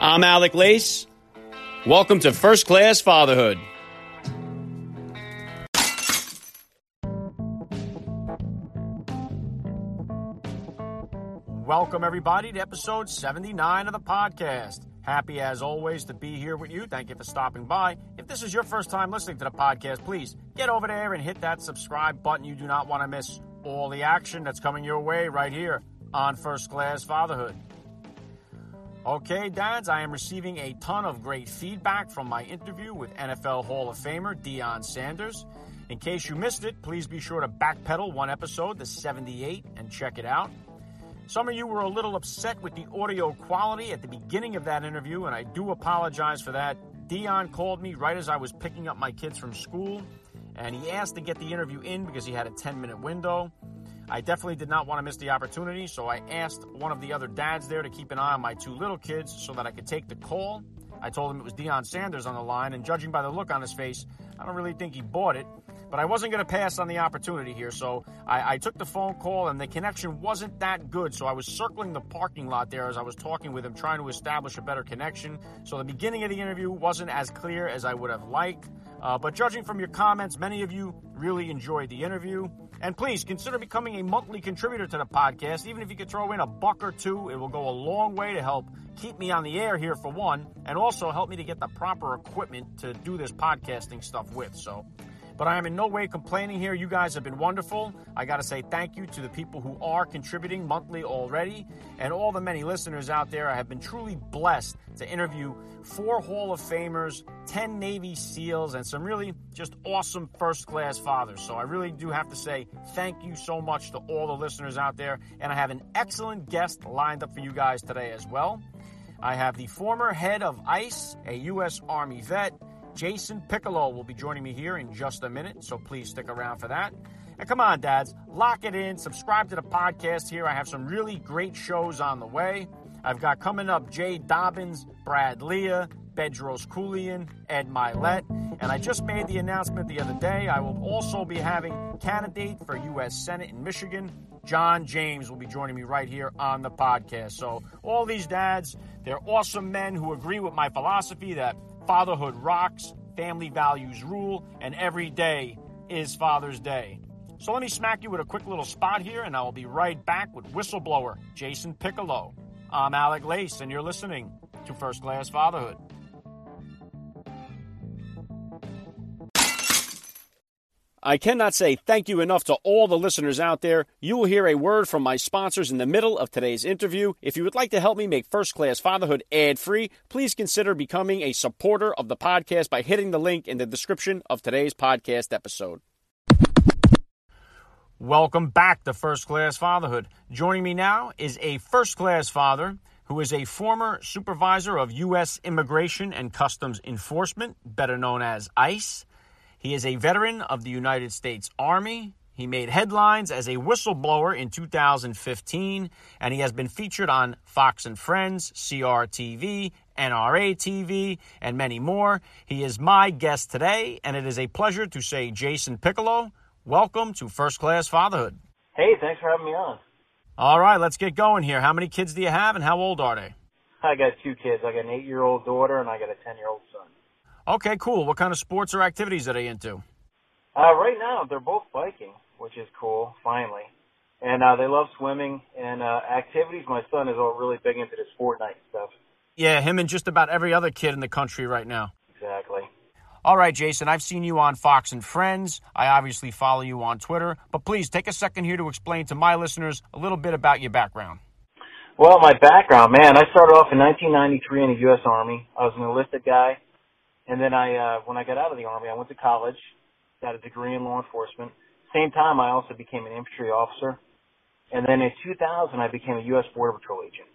I'm Alec Lace. Welcome to First Class Fatherhood. Welcome, everybody, to episode 79 of the podcast. Happy as always to be here with you. Thank you for stopping by. If this is your first time listening to the podcast, please get over there and hit that subscribe button. You do not want to miss all the action that's coming your way right here on First Class Fatherhood. Okay, dads, I am receiving a ton of great feedback from my interview with NFL Hall of Famer Deion Sanders. In case you missed it, please be sure to backpedal one episode, the 78, and check it out. Some of you were a little upset with the audio quality at the beginning of that interview, and I do apologize for that. Deion called me right as I was picking up my kids from school, and he asked to get the interview in because he had a 10 minute window. I definitely did not want to miss the opportunity, so I asked one of the other dads there to keep an eye on my two little kids so that I could take the call. I told him it was Deion Sanders on the line, and judging by the look on his face, I don't really think he bought it. But I wasn't going to pass on the opportunity here, so I, I, took the phone call, and the connection wasn't that good. So I was circling the parking lot there as I was talking with him, trying to establish a better connection. So the beginning of the interview wasn't as clear as I would have liked. Uh, but judging from your comments, many of you really enjoyed the interview. And please consider becoming a monthly contributor to the podcast. Even if you could throw in a buck or two, it will go a long way to help keep me on the air here for one, and also help me to get the proper equipment to do this podcasting stuff with. So but I am in no way complaining here. You guys have been wonderful. I got to say thank you to the people who are contributing monthly already and all the many listeners out there. I have been truly blessed to interview four Hall of Famers, 10 Navy SEALs, and some really just awesome first class fathers. So I really do have to say thank you so much to all the listeners out there. And I have an excellent guest lined up for you guys today as well. I have the former head of ICE, a U.S. Army vet. Jason Piccolo will be joining me here in just a minute, so please stick around for that. And come on, dads, lock it in. Subscribe to the podcast here. I have some really great shows on the way. I've got coming up Jay Dobbins, Brad Lea, Bedros Keuilian, Ed Mylett. and I just made the announcement the other day. I will also be having candidate for U.S. Senate in Michigan. John James will be joining me right here on the podcast. So, all these dads, they're awesome men who agree with my philosophy that Fatherhood rocks, family values rule, and every day is Father's Day. So let me smack you with a quick little spot here, and I will be right back with whistleblower Jason Piccolo. I'm Alec Lace, and you're listening to First Class Fatherhood. I cannot say thank you enough to all the listeners out there. You will hear a word from my sponsors in the middle of today's interview. If you would like to help me make First Class Fatherhood ad free, please consider becoming a supporter of the podcast by hitting the link in the description of today's podcast episode. Welcome back to First Class Fatherhood. Joining me now is a first class father who is a former supervisor of U.S. Immigration and Customs Enforcement, better known as ICE. He is a veteran of the United States Army. He made headlines as a whistleblower in 2015, and he has been featured on Fox and Friends, CRTV, NRA TV, and many more. He is my guest today, and it is a pleasure to say, Jason Piccolo, welcome to First Class Fatherhood. Hey, thanks for having me on. All right, let's get going here. How many kids do you have, and how old are they? I got two kids. I got an eight year old daughter, and I got a 10 year old son. Okay, cool. What kind of sports or activities are they into? Uh, right now, they're both biking, which is cool, finally. And uh, they love swimming and uh, activities. My son is all really big into this Fortnite stuff. Yeah, him and just about every other kid in the country right now. Exactly. All right, Jason, I've seen you on Fox and Friends. I obviously follow you on Twitter. But please take a second here to explain to my listeners a little bit about your background. Well, my background, man, I started off in 1993 in the U.S. Army. I was an enlisted guy. And then I, uh, when I got out of the army, I went to college, got a degree in law enforcement. Same time, I also became an infantry officer. And then in 2000, I became a U.S. Border Patrol agent.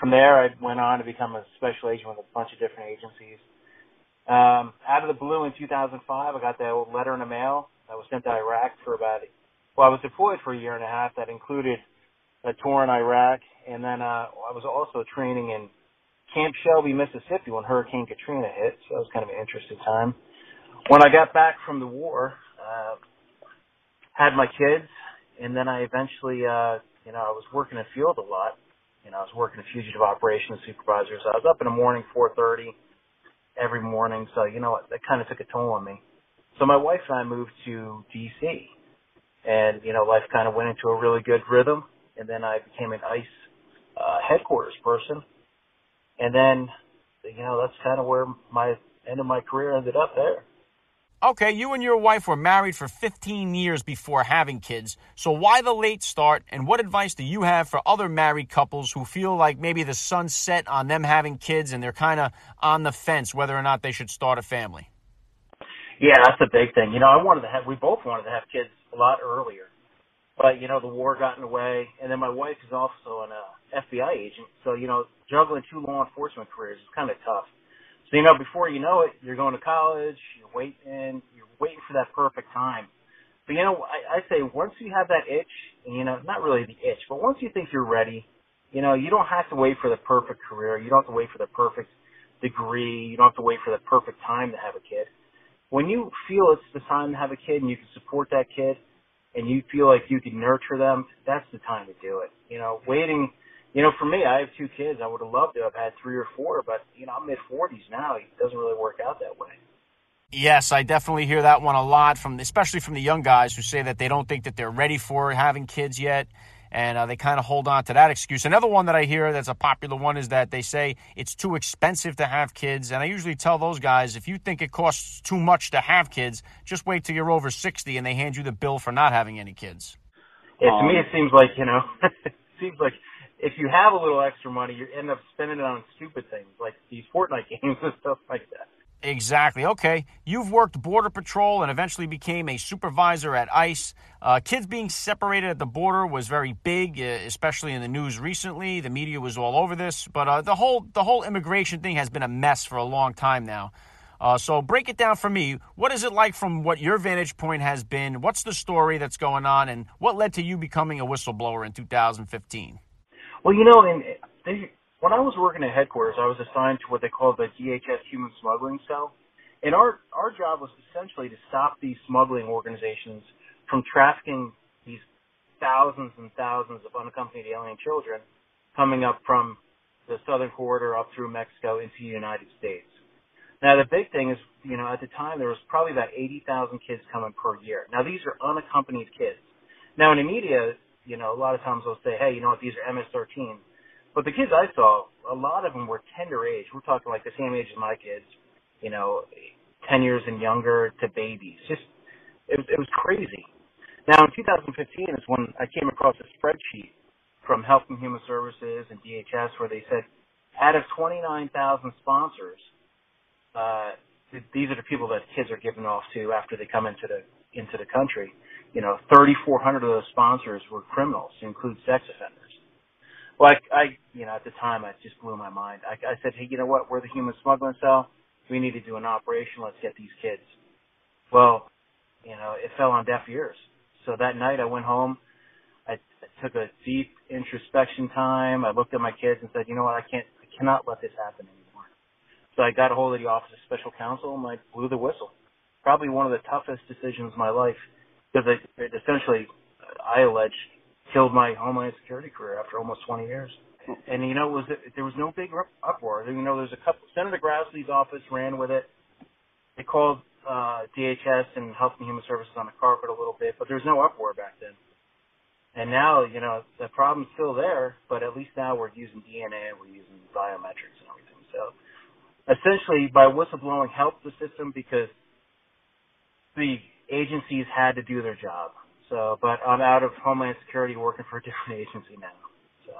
From there, I went on to become a special agent with a bunch of different agencies. Um, out of the blue in 2005, I got that old letter in the mail. I was sent to Iraq for about, well, I was deployed for a year and a half. That included a tour in Iraq, and then uh, I was also training in Camp Shelby, Mississippi when Hurricane Katrina hit. So that was kind of an interesting time. When I got back from the war, uh, had my kids, and then I eventually, uh, you know, I was working in field a lot. You know, I was working a fugitive operations supervisor, so I was up in the morning, 4:30 every morning. So you know, that kind of took a toll on me. So my wife and I moved to D.C. and you know, life kind of went into a really good rhythm. And then I became an ICE uh, headquarters person. And then, you know, that's kind of where my end of my career ended up there. Okay, you and your wife were married for 15 years before having kids. So why the late start? And what advice do you have for other married couples who feel like maybe the sun's set on them having kids and they're kind of on the fence whether or not they should start a family? Yeah, that's a big thing. You know, I wanted to have, we both wanted to have kids a lot earlier. But, you know, the war got in the way. And then my wife is also an uh, FBI agent. So, you know, juggling two law enforcement careers is kind of tough. So, you know, before you know it, you're going to college, you're waiting, you're waiting for that perfect time. But, you know, I, I say once you have that itch, you know, not really the itch, but once you think you're ready, you know, you don't have to wait for the perfect career. You don't have to wait for the perfect degree. You don't have to wait for the perfect time to have a kid. When you feel it's the time to have a kid and you can support that kid and you feel like you can nurture them, that's the time to do it. You know, waiting you know, for me, I have two kids. I would have loved to have had three or four, but you know, I'm mid 40s now. It doesn't really work out that way. Yes, I definitely hear that one a lot from, especially from the young guys who say that they don't think that they're ready for having kids yet, and uh, they kind of hold on to that excuse. Another one that I hear that's a popular one is that they say it's too expensive to have kids, and I usually tell those guys if you think it costs too much to have kids, just wait till you're over 60 and they hand you the bill for not having any kids. Yeah, to um, me it seems like you know, it seems like if you have a little extra money, you end up spending it on stupid things like these Fortnite games and stuff like that. Exactly. Okay. You've worked Border Patrol and eventually became a supervisor at ICE. Uh, kids being separated at the border was very big, uh, especially in the news recently. The media was all over this, but uh, the whole the whole immigration thing has been a mess for a long time now. Uh, so break it down for me. What is it like from what your vantage point has been? What's the story that's going on, and what led to you becoming a whistleblower in 2015? Well, you know, in they, when I was working at headquarters, I was assigned to what they call the DHS Human Smuggling Cell, and our our job was essentially to stop these smuggling organizations from trafficking these thousands and thousands of unaccompanied alien children coming up from the southern border up through Mexico into the United States. Now the big thing is, you know, at the time there was probably about 80,000 kids coming per year. Now these are unaccompanied kids. Now in the media, you know, a lot of times they'll say, hey, you know what, these are MS-13. But the kids I saw, a lot of them were tender age. We're talking like the same age as my kids, you know, 10 years and younger to babies. Just, it was, it was crazy. Now in 2015 is when I came across a spreadsheet from Health and Human Services and DHS where they said out of 29,000 sponsors, uh, these are the people that kids are given off to after they come into the into the country you know, 3,400 of those sponsors were criminals, to include sex offenders. Well, I, I, you know, at the time, it just blew my mind. I, I said, hey, you know what? We're the human smuggling cell. We need to do an operation. Let's get these kids. Well, you know, it fell on deaf ears. So that night, I went home. I, I took a deep introspection time. I looked at my kids and said, you know what? I can't, I cannot let this happen anymore. So I got a hold of the Office of Special Counsel and I blew the whistle. Probably one of the toughest decisions of my life because it, it essentially, I allege, killed my Homeland Security career after almost 20 years. And you know, was there was no big uproar. You know, there's a couple. Senator Grassley's office ran with it. They called uh, DHS and Health and Human Services on the carpet a little bit, but there's no uproar back then. And now, you know, the problem's still there, but at least now we're using DNA, we're using biometrics and everything. So essentially, by whistleblowing helped the system because the agencies had to do their job. So, but I'm out of Homeland Security working for a different agency now. So.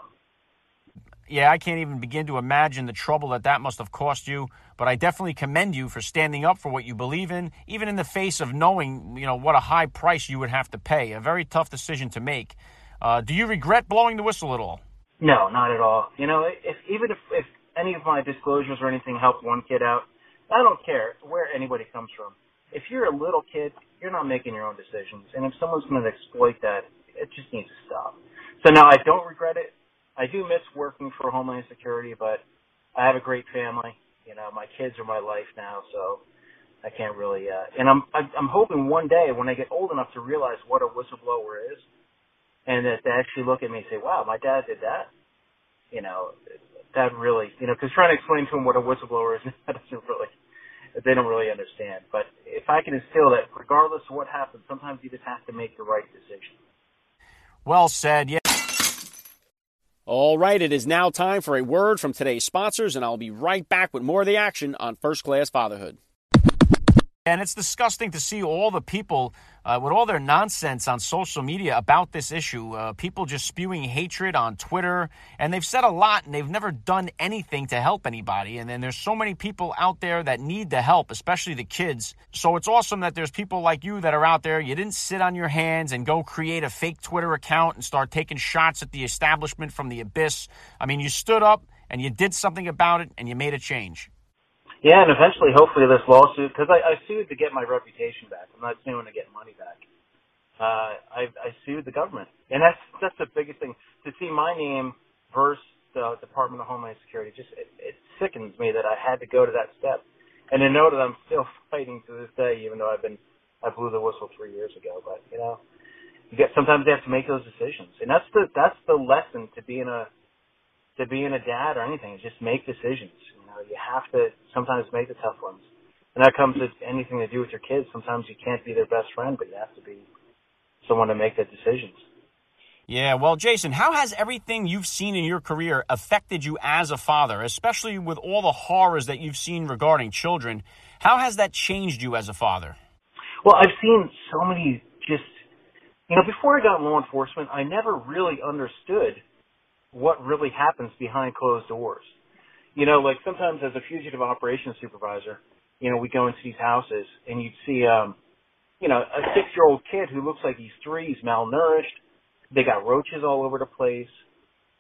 Yeah, I can't even begin to imagine the trouble that that must have cost you. But I definitely commend you for standing up for what you believe in, even in the face of knowing, you know, what a high price you would have to pay. A very tough decision to make. Uh, do you regret blowing the whistle at all? No, not at all. You know, if even if, if any of my disclosures or anything helped one kid out, I don't care where anybody comes from if you're a little kid, you're not making your own decisions. And if someone's going to exploit that, it just needs to stop. So now I don't regret it. I do miss working for Homeland Security, but I have a great family. You know, my kids are my life now, so I can't really. Uh, and I'm I'm hoping one day when I get old enough to realize what a whistleblower is, and that they actually look at me and say, "Wow, my dad did that." you know, that really, you know, because trying to explain to them what a whistleblower is, that doesn't really, they don't really understand. But if I can instill that, regardless of what happens, sometimes you just have to make the right decision. Well said. Yeah. All right, it is now time for a word from today's sponsors, and I'll be right back with more of the action on First Class Fatherhood. And it's disgusting to see all the people uh, with all their nonsense on social media about this issue. Uh, people just spewing hatred on Twitter. And they've said a lot and they've never done anything to help anybody. And then there's so many people out there that need the help, especially the kids. So it's awesome that there's people like you that are out there. You didn't sit on your hands and go create a fake Twitter account and start taking shots at the establishment from the abyss. I mean, you stood up and you did something about it and you made a change. Yeah, and eventually, hopefully, this lawsuit because I, I sued to get my reputation back. I'm not suing to get money back. Uh, I, I sued the government, and that's that's the biggest thing. To see my name versus the Department of Homeland Security, just it, it sickens me that I had to go to that step, and to know that I'm still fighting to this day, even though I've been I blew the whistle three years ago. But you know, you get sometimes you have to make those decisions, and that's the that's the lesson to being a to being a dad or anything is just make decisions You know, you have to sometimes make the tough ones. And that comes with anything to do with your kids. Sometimes you can't be their best friend, but you have to be someone to make the decisions. Yeah, well, Jason, how has everything you've seen in your career affected you as a father, especially with all the horrors that you've seen regarding children? How has that changed you as a father? Well, I've seen so many just, you know, before I got law enforcement, I never really understood what really happens behind closed doors you know, like sometimes as a fugitive operations supervisor, you know, we go into these houses and you'd see, um, you know, a six year old kid who looks like he's three, he's malnourished. They got roaches all over the place.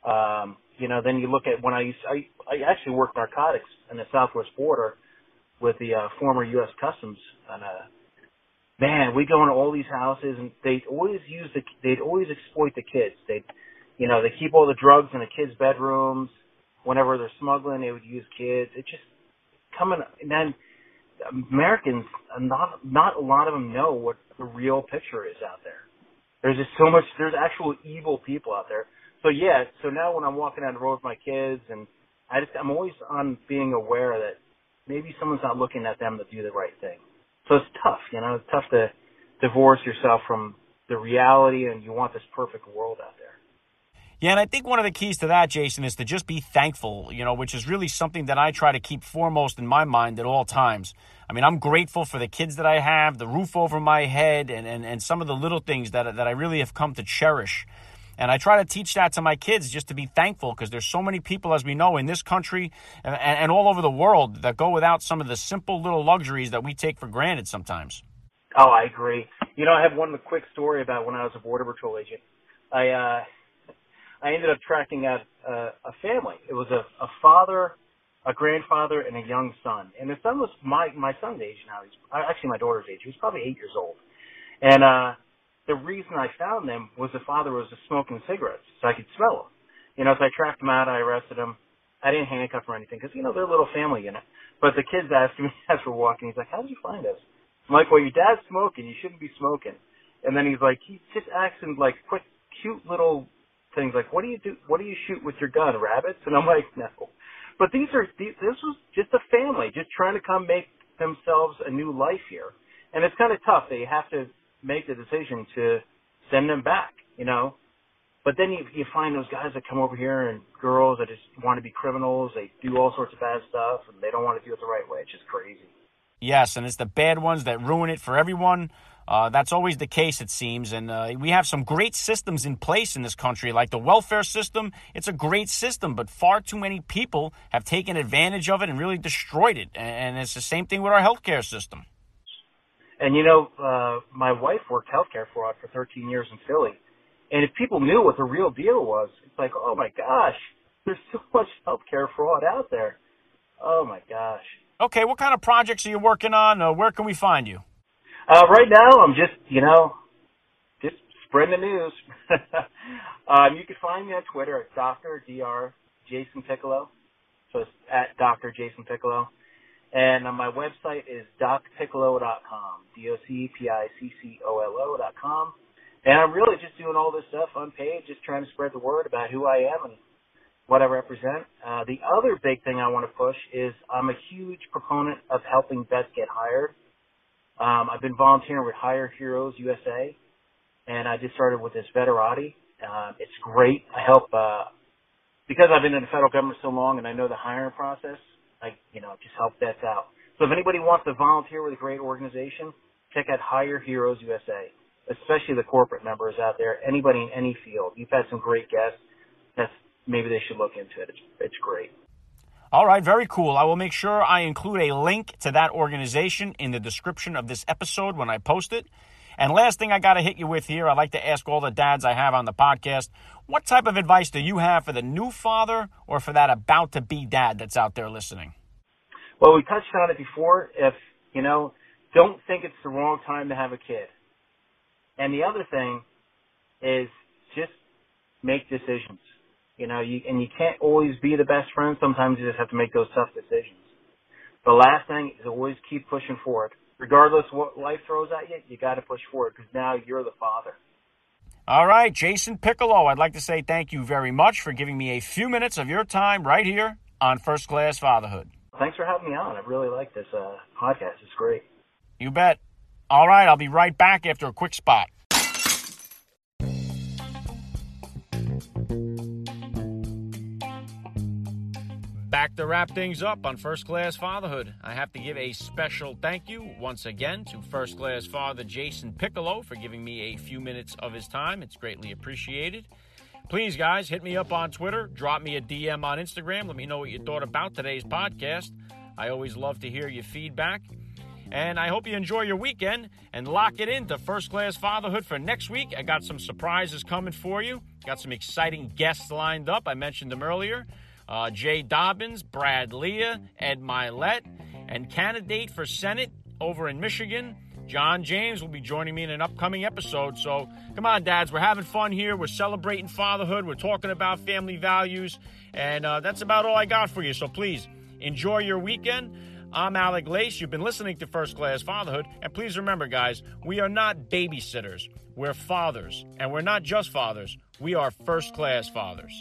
Um, you know, then you look at when I used, I, I actually worked narcotics in the southwest border with the uh, former U.S. Customs, and uh, man, we go into all these houses, and they always use the, they'd always exploit the kids. They, you know, they keep all the drugs in the kids' bedrooms whenever they're smuggling, they would use kids. It just coming and then Americans, not not a lot of them know what the real picture is out there. There's just so much. There's actual evil people out there. So yeah. So now when I'm walking down the road with my kids, and I just I'm always on being aware that maybe someone's not looking at them to do the right thing. So it's tough, you know. It's tough to divorce yourself from the reality, and you want this perfect world out there. Yeah, and I think one of the keys to that, Jason, is to just be thankful, you know, which is really something that I try to keep foremost in my mind at all times. I mean, I'm grateful for the kids that I have, the roof over my head, and, and, and some of the little things that, that I really have come to cherish. And I try to teach that to my kids just to be thankful because there's so many people, as we know, in this country and, and all over the world that go without some of the simple little luxuries that we take for granted sometimes. Oh, I agree. You know, I have one quick story about when I was a Border Patrol agent. I, uh, I ended up tracking out uh, a family. It was a, a father, a grandfather, and a young son. And the son was my my son's age now. He's uh, actually my daughter's age. He was probably eight years old. And uh, the reason I found them was the father was smoking cigarettes, so I could smell them. You know, so I tracked him out. I arrested him. I didn't handcuff him or anything because you know they're a little family unit. But the kids asked me as we're walking. He's like, "How did you find us?" I'm like, "Well, your dad's smoking. You shouldn't be smoking." And then he's like, he just asking like quick, cute little things like, "What do you do? What do you shoot with your gun? Rabbits?" And I'm like, "No." But these are these, this was just a family just trying to come make themselves a new life here, and it's kind of tough. They have to make the decision to send them back, you know. But then you you find those guys that come over here and girls that just want to be criminals. They do all sorts of bad stuff and they don't want to do it the right way. It's just crazy. Yes, and it's the bad ones that ruin it for everyone. Uh, that's always the case, it seems. And uh, we have some great systems in place in this country, like the welfare system. It's a great system, but far too many people have taken advantage of it and really destroyed it. And it's the same thing with our healthcare system. And you know, uh, my wife worked healthcare fraud for 13 years in Philly. And if people knew what the real deal was, it's like, oh my gosh, there's so much healthcare fraud out there. Oh my gosh. Okay, what kind of projects are you working on? Uh, where can we find you? Uh, right now, I'm just, you know, just spreading the news. um, you can find me on Twitter at Dr. Dr. Jason Piccolo. So it's at Dr. Jason Piccolo. And uh, my website is docpiccolo.com. D-O-C-P-I-C-C-O-L-O dot com. And I'm really just doing all this stuff unpaid, just trying to spread the word about who I am and what I represent. Uh, the other big thing I want to push is I'm a huge proponent of helping vets get hired. Um, I've been volunteering with Hire Heroes USA, and I just started with this Veterati. Uh, it's great. I help uh, because I've been in the federal government so long, and I know the hiring process. I, you know, just help vets out. So if anybody wants to volunteer with a great organization, check out Hire Heroes USA, especially the corporate members out there. Anybody in any field. You've had some great guests. That's maybe they should look into it. It's, it's great. All right, very cool. I will make sure I include a link to that organization in the description of this episode when I post it. And last thing I got to hit you with here, I'd like to ask all the dads I have on the podcast, what type of advice do you have for the new father or for that about to be dad that's out there listening? Well, we touched on it before. If, you know, don't think it's the wrong time to have a kid. And the other thing is just make decisions. You know, you, and you can't always be the best friend. Sometimes you just have to make those tough decisions. The last thing is always keep pushing forward. Regardless what life throws at you, you got to push forward because now you're the father. All right, Jason Piccolo, I'd like to say thank you very much for giving me a few minutes of your time right here on First Class Fatherhood. Thanks for having me on. I really like this uh, podcast. It's great. You bet. All right, I'll be right back after a quick spot. To wrap things up on First Class Fatherhood. I have to give a special thank you once again to First Class Father Jason Piccolo for giving me a few minutes of his time. It's greatly appreciated. Please, guys, hit me up on Twitter, drop me a DM on Instagram. Let me know what you thought about today's podcast. I always love to hear your feedback. And I hope you enjoy your weekend and lock it into First Class Fatherhood for next week. I got some surprises coming for you. Got some exciting guests lined up. I mentioned them earlier uh, Jay Dobbins, Brad Lea, Ed Mylett, and candidate for Senate over in Michigan. John James will be joining me in an upcoming episode. So come on, dads, we're having fun here. We're celebrating fatherhood. We're talking about family values. And uh, that's about all I got for you. So please enjoy your weekend. I'm Alec Lace. You've been listening to First Class Fatherhood. And please remember, guys, we are not babysitters. We're fathers. And we're not just fathers, we are first class fathers.